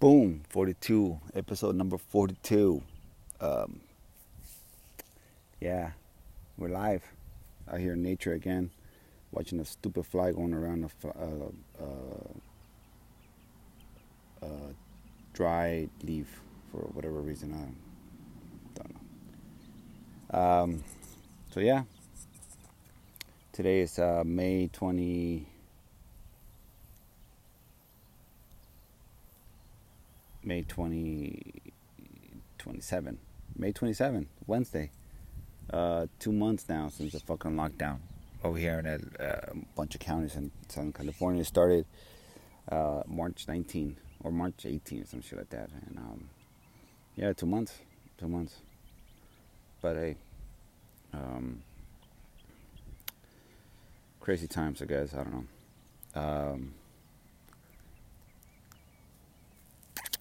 Boom, 42, episode number 42. Um, yeah, we're live out here in nature again, watching a stupid fly going around a uh, uh, uh, dry leaf for whatever reason. I don't know. Um, so, yeah, today is uh, May 20. May 20, 27. May 27, Wednesday. Uh, two months now since the fucking lockdown over here in a uh, bunch of counties in Southern California started uh, March 19 or March 18 or some shit like that. And um, yeah, two months, two months. But hey, um, crazy times, I guess. I don't know. Um,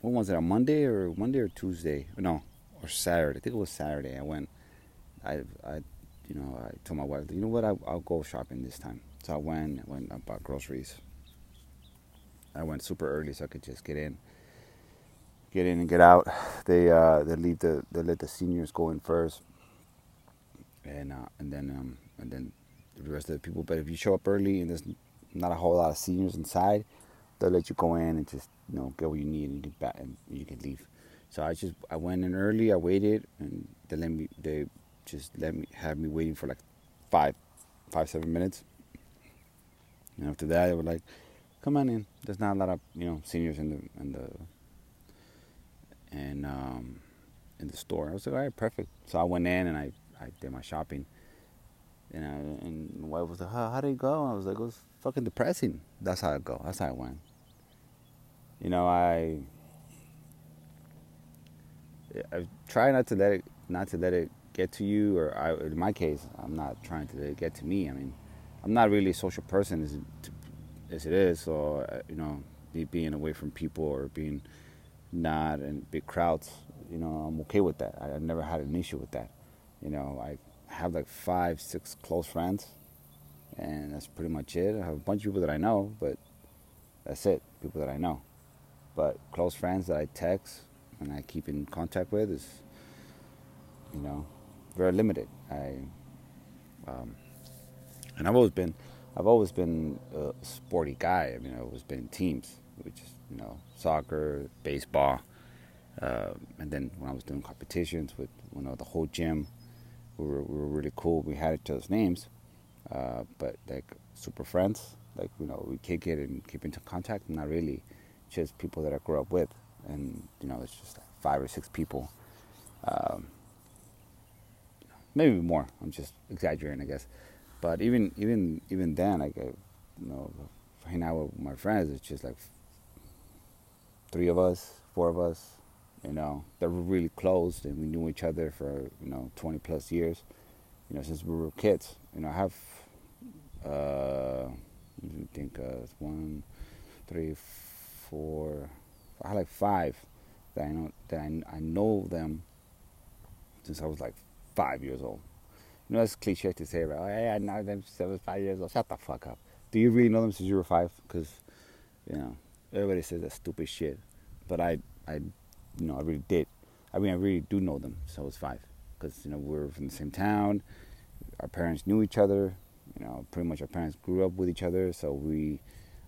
when was it? On Monday or Monday or Tuesday? No, or Saturday. I think it was Saturday. I went. I, I, you know, I told my wife, you know what? I, will go shopping this time. So I went. I went. I bought groceries. I went super early so I could just get in, get in and get out. They uh, they leave the they let the seniors go in first, and uh, and then um, and then the rest of the people. But if you show up early and there's not a whole lot of seniors inside, they'll let you go in and just you know get what you need and you back and you can leave. So I just I went in early. I waited and they let me they just let me have me waiting for like five five seven minutes. And after that, they were like, "Come on in." There's not a lot of you know seniors in the in the and um, in the store. I was like, "All right, perfect." So I went in and I I did my shopping. And, I, and my wife was like, how, how did it go? I was like, it was fucking depressing. That's how it go. That's how it went you know, I I try not to let it not to let it get to you, or I, in my case, I'm not trying to let it get to me. I mean, I'm not really a social person as it, as it is, so uh, you know, being away from people or being not in big crowds, you know, I'm okay with that. I, I've never had an issue with that. You know, I have like five, six close friends, and that's pretty much it. I have a bunch of people that I know, but that's it. People that I know. But close friends that I text and I keep in contact with is, you know, very limited. I, um, and I've always been, I've always been a sporty guy. I mean, I've always been in teams, which is, you know, soccer, baseball, uh, and then when I was doing competitions with, you know, the whole gym, we were, we were really cool. We had each other's names, uh, but like super friends, like you know, we kick it and keep in contact. Not really just people that I grew up with, and you know, it's just like five or six people. Um, maybe more. I'm just exaggerating, I guess. But even even even then, like I, you know, hanging out with my friends, it's just like three of us, four of us. You know, that were really close, and we knew each other for you know 20 plus years. You know, since we were kids. You know, I have. Uh, I think uh, one, three, for I had like five that I know that I, I know them since I was like five years old. You know, it's cliche to say, right? Oh, hey, I know them since I was five years old. Shut the fuck up. Do you really know them since you were five? Because, you know, everybody says that stupid shit. But I, I, you know, I really did. I mean, I really do know them since I was five. Because, you know, we were from the same town. Our parents knew each other. You know, pretty much our parents grew up with each other. So we,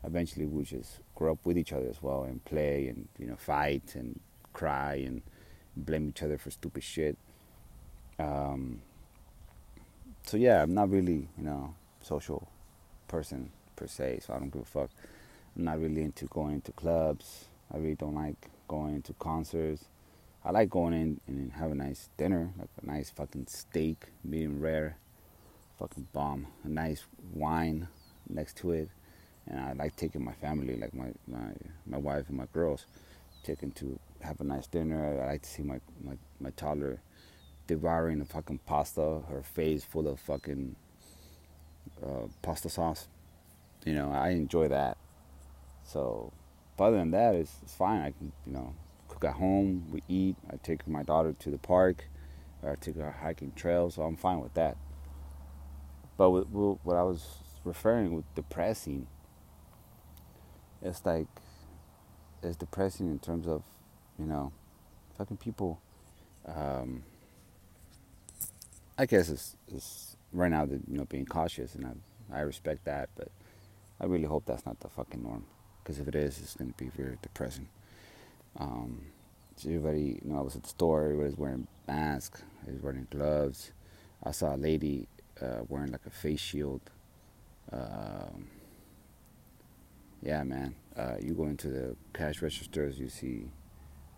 eventually we just grow up with each other as well and play and you know fight and cry and blame each other for stupid shit. Um, so yeah, I'm not really you know social person per se, so I don't give a fuck. I'm not really into going to clubs. I really don't like going to concerts. I like going in and have a nice dinner, like a nice fucking steak, medium rare, fucking bomb, a nice wine next to it and I like taking my family, like my my my wife and my girls, taking to have a nice dinner. I like to see my my my toddler devouring the fucking pasta, her face full of fucking uh, pasta sauce. You know, I enjoy that. So, other than that, it's, it's fine. I can you know cook at home. We eat. I take my daughter to the park. I take her hiking trails, so I'm fine with that. But with, with what I was referring with depressing it's like it's depressing in terms of, you know, fucking people. Um, I guess it's, it's right now that you know being cautious, and I I respect that, but I really hope that's not the fucking norm. Because if it is, it's going to be very depressing. Um, so everybody, you know, I was at the store. Everybody's wearing masks. Everybody's wearing gloves. I saw a lady uh, wearing like a face shield. Um, yeah, man. Uh, you go into the cash registers, you see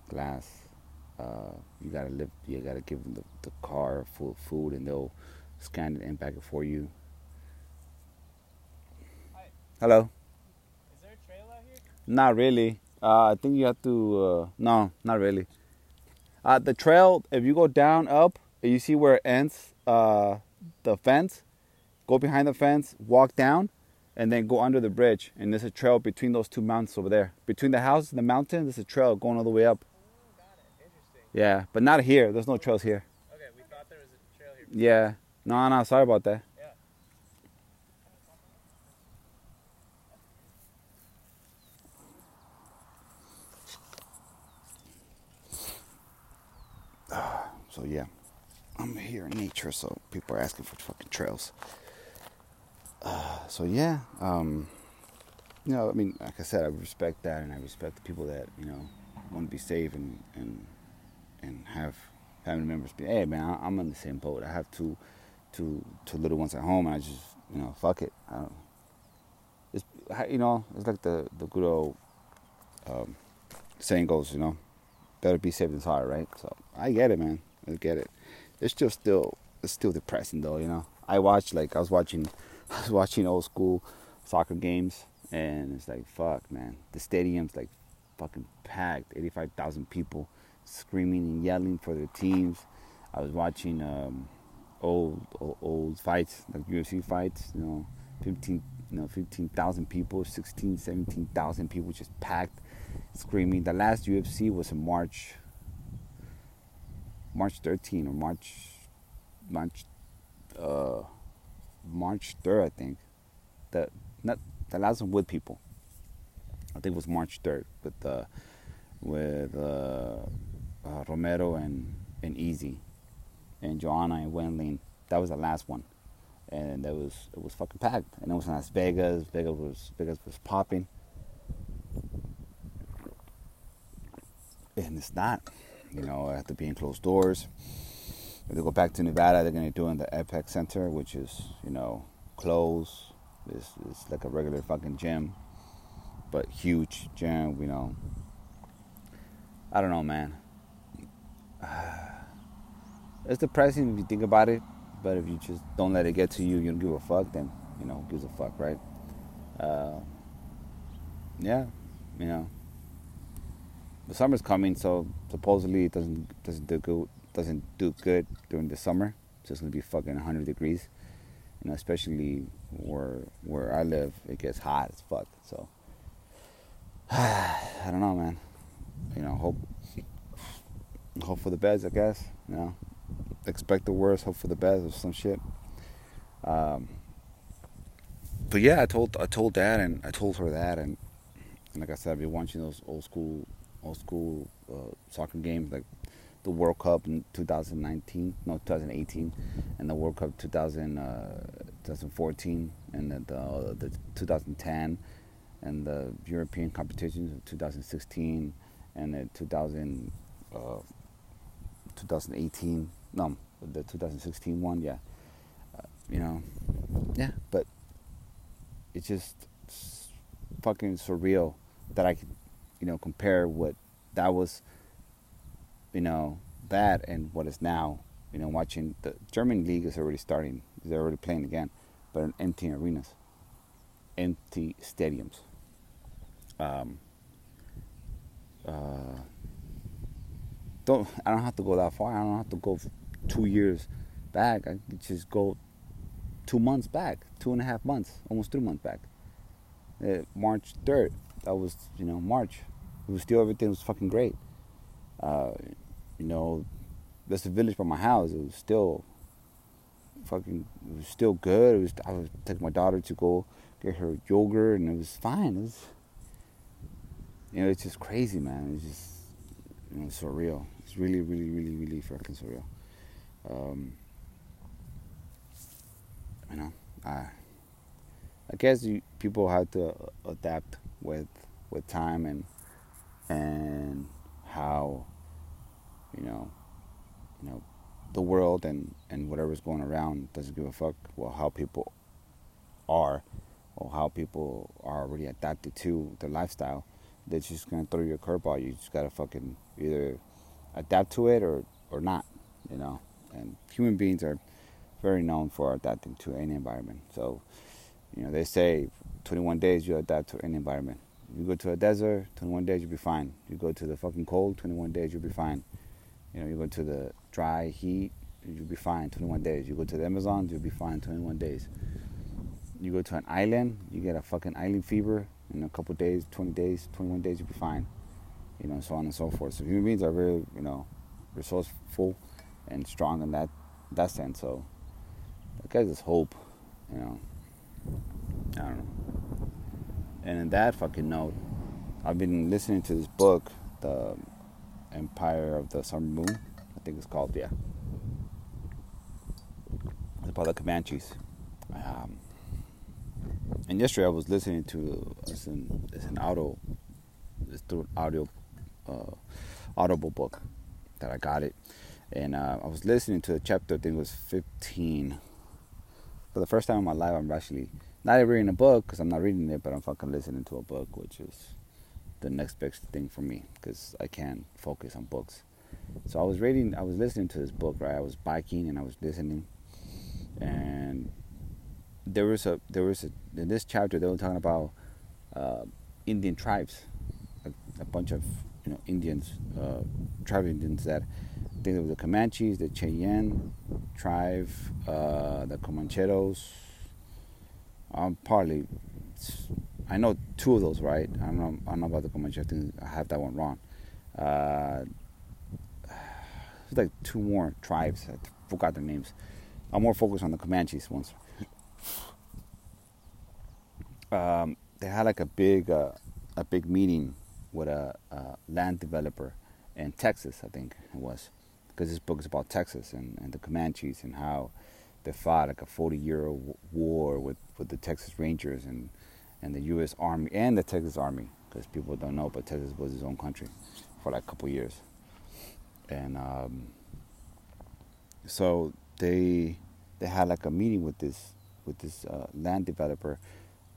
glass. Uh, you gotta live. You gotta give them the, the car full of food, and they'll scan it and pack it for you. Hi. Hello. Is there a trail out here? Not really. Uh, I think you have to. Uh, no, not really. Uh, the trail, if you go down up, you see where it ends. Uh, the fence. Go behind the fence, walk down, and then go under the bridge. And there's a trail between those two mountains over there. Between the house and the mountain, there's a trail going all the way up. Oh, got it. Interesting. Yeah, but not here. There's no trails here. Okay, we thought there was a trail here. Yeah. No, no. Sorry about that. Yeah. So yeah, I'm here in nature, so people are asking for fucking trails. Uh, so yeah, um, you know, I mean, like I said, I respect that, and I respect the people that you know want to be safe and and and have family members be, hey man, I'm in the same boat. I have two two two little ones at home, and I just you know, fuck it. I don't, it's you know, it's like the the good old um, saying goes, you know, better be safe than sorry, right? So I get it, man. I get it. It's just still it's still depressing though, you know. I watched like I was watching I was watching old school soccer games and it's like fuck man. The stadium's like fucking packed, eighty five thousand people screaming and yelling for their teams. I was watching um old, old old fights, like UFC fights, you know, fifteen you know, fifteen thousand people, 16, 17,000 people just packed screaming. The last UFC was in March, March 13 or March, March, uh, March 3rd, I think. The not the last one with people. I think it was March 3rd with uh, with uh, uh, Romero and and Izzy and Joanna and Wenling. That was the last one, and that was it was fucking packed. And it was in Las Vegas. Vegas was Vegas was popping. and it's not. You know, I have to be in closed doors. If they go back to Nevada, they're going to do it in the Apex Center, which is, you know, closed. It's, it's like a regular fucking gym, but huge gym, you know. I don't know, man. It's depressing if you think about it, but if you just don't let it get to you, you don't give a fuck, then, you know, gives a fuck, right? Uh, yeah, you know the summer's coming, so supposedly it doesn't doesn't do good doesn't do good during the summer. It's just gonna be fucking 100 degrees, you know, especially where where I live, it gets hot as fuck. So I don't know, man. You know, hope hope for the best, I guess. You know, expect the worst, hope for the best, or some shit. Um, but yeah, I told I told dad and I told her that, and, and like I said, I've been watching those old school old school uh, soccer games like the World Cup in 2019, no 2018, and the World Cup 2000, uh, 2014, and the, the, the 2010, and the European competitions of 2016, and the 2000, uh, 2018, no, the 2016 one, yeah, uh, you know, yeah, but it's just it's fucking surreal that I could you know, compare what that was, you know, that and what is now. You know, watching the German league is already starting. They're already playing again, but in empty arenas, empty stadiums. Um, uh, don't I don't have to go that far. I don't have to go two years back. I just go two months back, two and a half months, almost three months back. Uh, March third. That was you know March it was still everything was fucking great. Uh, you know, there's a village by my house. It was still fucking. It was still good. It was. I was taking my daughter to go get her yogurt, and it was fine. It was. you know, it's just crazy, man. It's just you know, surreal. It's really, really, really, really fucking surreal. Um, you know, I, I guess you, people have to adapt with with time and and how you know you know the world and and whatever's going around doesn't give a fuck well how people are or how people are already adapted to their lifestyle they're just gonna throw you a curveball. You just gotta fucking either adapt to it or or not you know? And human beings are very known for adapting to any environment. So you know they say 21 days you adapt to any environment. You go to a desert 21 days you'll be fine. You go to the fucking cold 21 days you'll be fine you know, you go to the dry heat, you'll be fine 21 days. You go to the Amazon, you'll be fine 21 days. You go to an island, you get a fucking island fever in a couple days, 20 days, 21 days, you'll be fine. You know, so on and so forth. So human beings are very, you know, resourceful and strong in that that sense. So that gives us hope, you know. I don't know. And in that fucking note, I've been listening to this book, the Empire of the Summer Moon. I think it's called, yeah. It's about the Comanches. Um, and yesterday I was listening to it's an, it's an audio, it's through audio, uh, audible book that I got it, and uh, I was listening to a chapter. I think it was 15. For the first time in my life, I'm actually not reading a book because I'm not reading it, but I'm fucking listening to a book, which is the next best thing for me because I can't focus on books. So I was reading, I was listening to this book, right? I was biking and I was listening, and there was a there was a in this chapter they were talking about uh, Indian tribes, a, a, bunch of you know Indians, uh, tribe Indians that I think there was the Comanches, the Cheyenne tribe, uh, the Comancheros. I'm partly I know two of those, right? I don't know. I don't know about the Comanche. I think I have that one wrong. Uh, there's like two more tribes. I forgot their names. I'm more focused on the Comanches ones. Um, they had like a big, uh, a big meeting with a, a, land developer in Texas. I think it was because this book is about Texas and, and the Comanches and how they fought like a 40 year war with, with the Texas Rangers and and the U.S. Army and the Texas Army, because people don't know, but Texas was his own country for like a couple years, and um, so they they had like a meeting with this with this uh, land developer.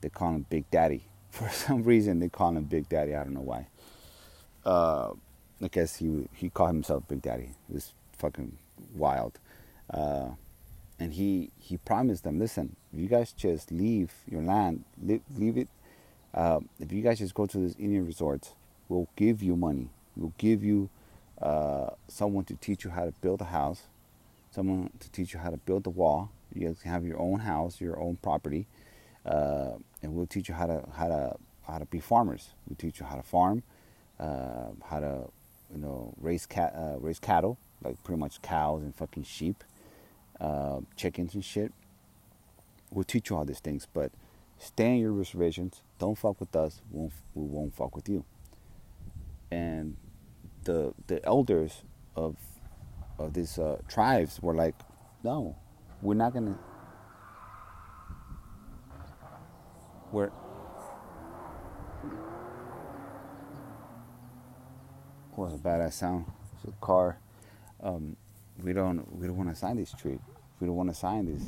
They call him Big Daddy. For some reason, they call him Big Daddy. I don't know why. Uh, I guess he he called himself Big Daddy. It was fucking wild. Uh, and he he promised them, listen, if you guys just leave your land, leave, leave it. Uh, if you guys just go to this Indian resort, we'll give you money. We'll give you uh, someone to teach you how to build a house, someone to teach you how to build a wall. You guys can have your own house, your own property, uh, and we'll teach you how to how to how to be farmers. We'll teach you how to farm, uh, how to you know raise cat uh, raise cattle, like pretty much cows and fucking sheep uh, chickens and shit. We'll teach you all these things, but stay in your reservations. Don't fuck with us. We won't, we won't fuck with you. And the the elders of of these uh, tribes were like, no, we're not gonna. We're what a badass sound? It's a car. Um, we don't we don't want to sign this treaty. We don't want to sign this.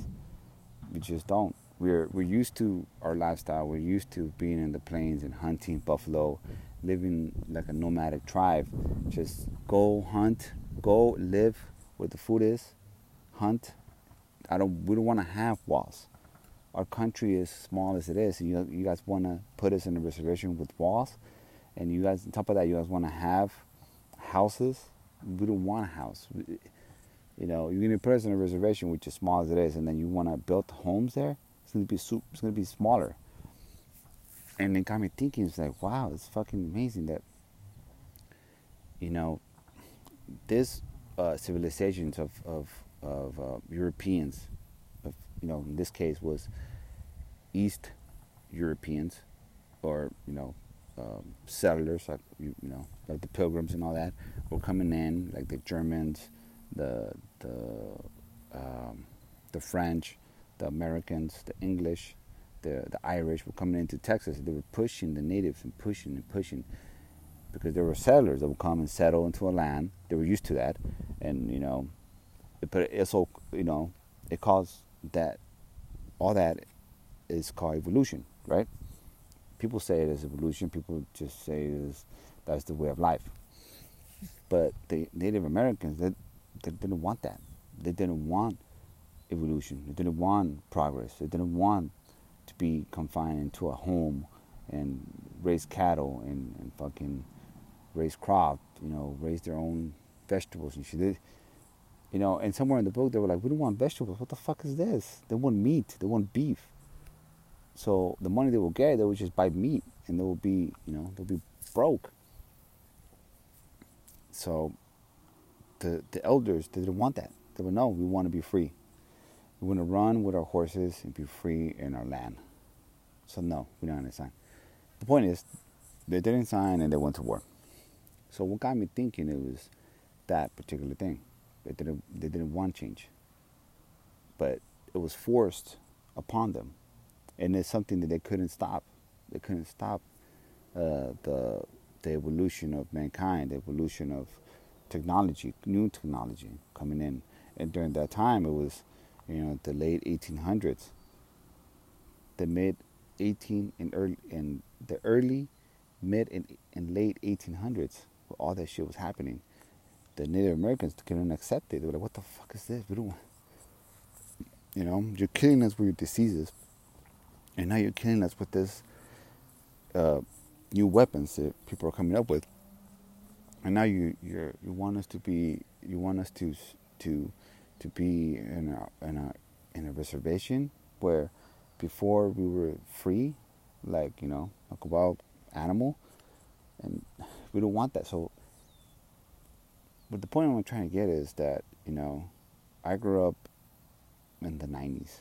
We just don't. We're we're used to our lifestyle. We're used to being in the plains and hunting buffalo, living like a nomadic tribe. Just go hunt, go live where the food is, hunt. I don't. We don't want to have walls. Our country is small as it is, and you you guys want to put us in a reservation with walls, and you guys on top of that, you guys want to have houses. We don't want a house you know, you're gonna put us in a reservation, which is small as it is, and then you want to build homes there. It's gonna be super, it's gonna be smaller. And it got me thinking. It's like, wow, it's fucking amazing that, you know, this uh, civilizations of of of uh, Europeans, of you know, in this case was East Europeans, or you know, um, settlers, like you, you know, like the Pilgrims and all that, were coming in, like the Germans, the the um, the French, the Americans, the English, the the Irish were coming into Texas. They were pushing the natives and pushing and pushing because there were settlers that would come and settle into a land. They were used to that, and you know, but it also you know it caused that all that is called evolution, right? People say it is evolution. People just say it is that's the way of life. But the Native Americans, they, they didn't want that. They didn't want evolution. They didn't want progress. They didn't want to be confined into a home and raise cattle and, and fucking raise crop, you know, raise their own vegetables and shit. They, you know, and somewhere in the book they were like, we don't want vegetables. What the fuck is this? They want meat. They want beef. So the money they will get, they will just buy meat, and they will be, you know, they'll be broke. So the the elders they didn't want that. They were no, we want to be free. We want to run with our horses and be free in our land. So no, we're not going to sign. The point is, they didn't sign and they went to war. So what got me thinking it was that particular thing. They didn't they didn't want change. But it was forced upon them. And it's something that they couldn't stop. They couldn't stop uh, the the evolution of mankind, the evolution of technology, new technology coming in. And during that time it was, you know, the late eighteen hundreds. The mid eighteen and early and the early, mid and, and late eighteen hundreds all that shit was happening, the Native Americans couldn't accept it. They were like, "What the fuck is this? We don't, you know, you're killing us with your diseases, and now you're killing us with this uh, new weapons that people are coming up with, and now you you you want us to be you want us to to to be in a in a in a reservation where before we were free, like you know, a wild animal, and we don't want that. So, but the point I'm trying to get is that you know, I grew up in the '90s.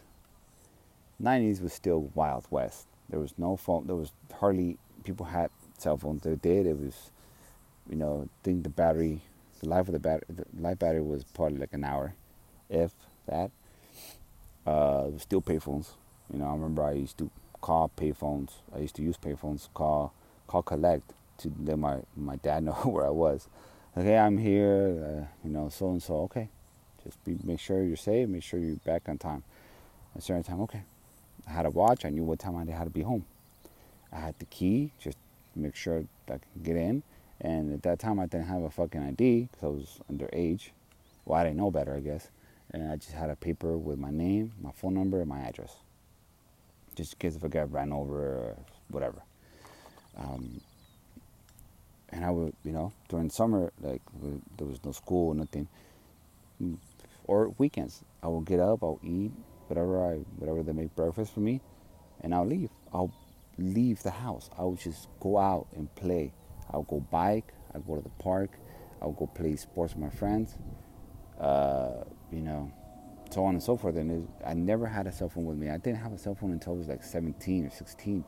'90s was still Wild West. There was no phone. There was hardly people had cell phones. They did. It was, you know, think the battery, the life of the battery, the life battery was probably like an hour, if that. Uh, still payphones. You know, I remember I used to call payphones. I used to use payphones, call, call collect to let my my dad know where I was. Okay, I'm here. Uh, you know, so and so. Okay, just be make sure you're safe. Make sure you're back on time. A certain time. Okay, I had a watch. I knew what time I had to be home. I had the key. Just make sure I could get in. And at that time, I didn't have a fucking ID because I was underage. Well, I didn't know better, I guess. And I just had a paper with my name, my phone number, and my address. Just in case if I got ran over or whatever. Um, and I would, you know, during summer, like there was no school, nothing, mm, or weekends, I would get up, I'll eat whatever I, whatever they make breakfast for me, and I'll leave. I'll leave the house. I would just go out and play. I'll go bike. I'll go to the park. I'll go play sports with my friends. Uh, you know, so on and so forth. And I never had a cell phone with me. I didn't have a cell phone until I was like 17 or 16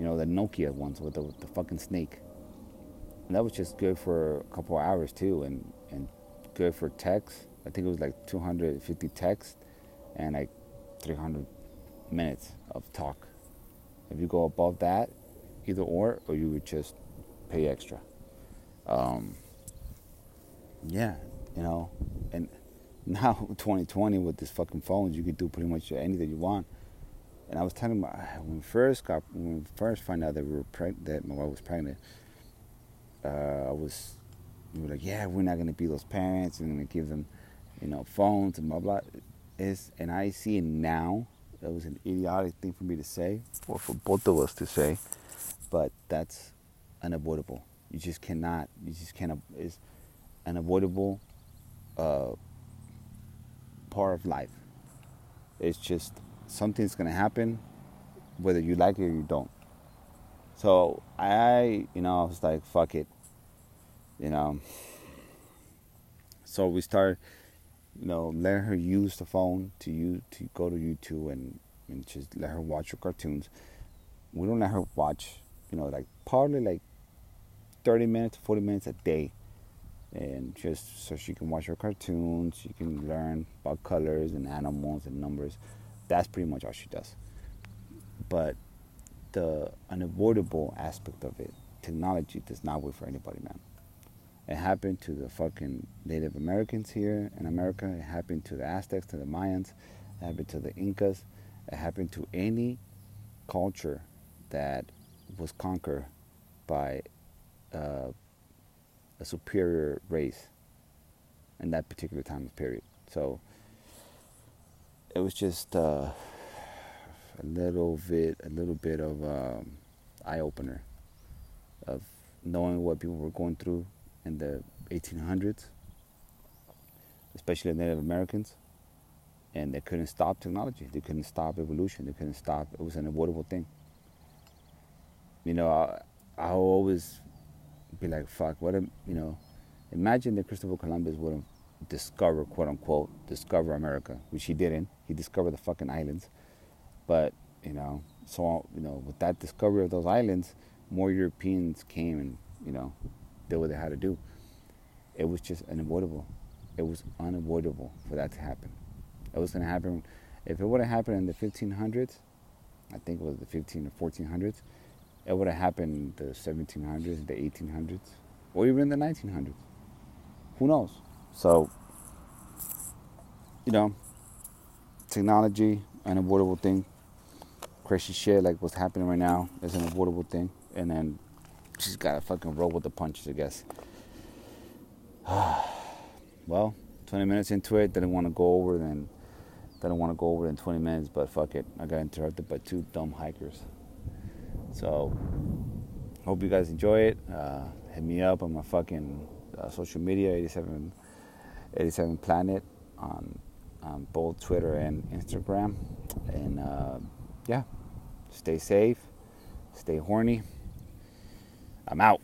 you know, the Nokia ones with the, the fucking snake. And that was just good for a couple hours too, and and good for text. I think it was like 250 texts and like 300 minutes of talk. If you go above that, either or, or you would just pay extra. Um, yeah, you know, and now 2020 with this fucking phones, you can do pretty much anything you want. And I was telling my when we first got when we first found out that we were preg- that my wife was pregnant, uh, I was we were like, yeah, we're not gonna be those parents. We're gonna give them, you know, phones and blah blah. Is and I see it now. That was an idiotic thing for me to say, or for both of us to say, but that's unavoidable. You just cannot. You just cannot. It's unavoidable uh, part of life. It's just something's gonna happen, whether you like it or you don't. So I, you know, I was like, fuck it, you know. So we started, you know, let her use the phone to you to go to YouTube and and just let her watch her cartoons. We don't let her watch you know, like probably like 30 minutes, to 40 minutes a day. And just so she can watch her cartoons, she can learn about colors and animals and numbers. That's pretty much all she does. But the unavoidable aspect of it, technology does not work for anybody, man. It happened to the fucking Native Americans here in America. It happened to the Aztecs, to the Mayans. It happened to the Incas. It happened to any culture that was conquered by uh, a superior race in that particular time period. So it was just uh, a little bit, a little bit of um, eye opener of knowing what people were going through in the 1800s, especially Native Americans, and they couldn't stop technology. They couldn't stop evolution. They couldn't stop. It was an avoidable thing. You know, I, I'll always be like, "Fuck, what a you know." Imagine that Christopher Columbus would have discovered, quote unquote, discover America, which he didn't. He discovered the fucking islands, but you know, so you know, with that discovery of those islands, more Europeans came and you know did what they had to do. It was just unavoidable. It was unavoidable for that to happen. It was going to happen. If it would have happened in the 1500s, I think it was the 15 or 1400s, it would have happened in the 1700s, the 1800s, or even in the 1900s. Who knows? So, you know, technology, unavoidable thing. Crazy shit like what's happening right now is an avoidable thing. And then just gotta fucking roll with the punches, I guess. well, 20 minutes into it, didn't want to go over, then didn't want to go over in 20 minutes, but fuck it, I got interrupted by two dumb hikers. So, hope you guys enjoy it. Uh, hit me up on my fucking uh, social media, 87, 87 Planet, on, on both Twitter and Instagram. And uh, yeah, stay safe, stay horny. I'm out.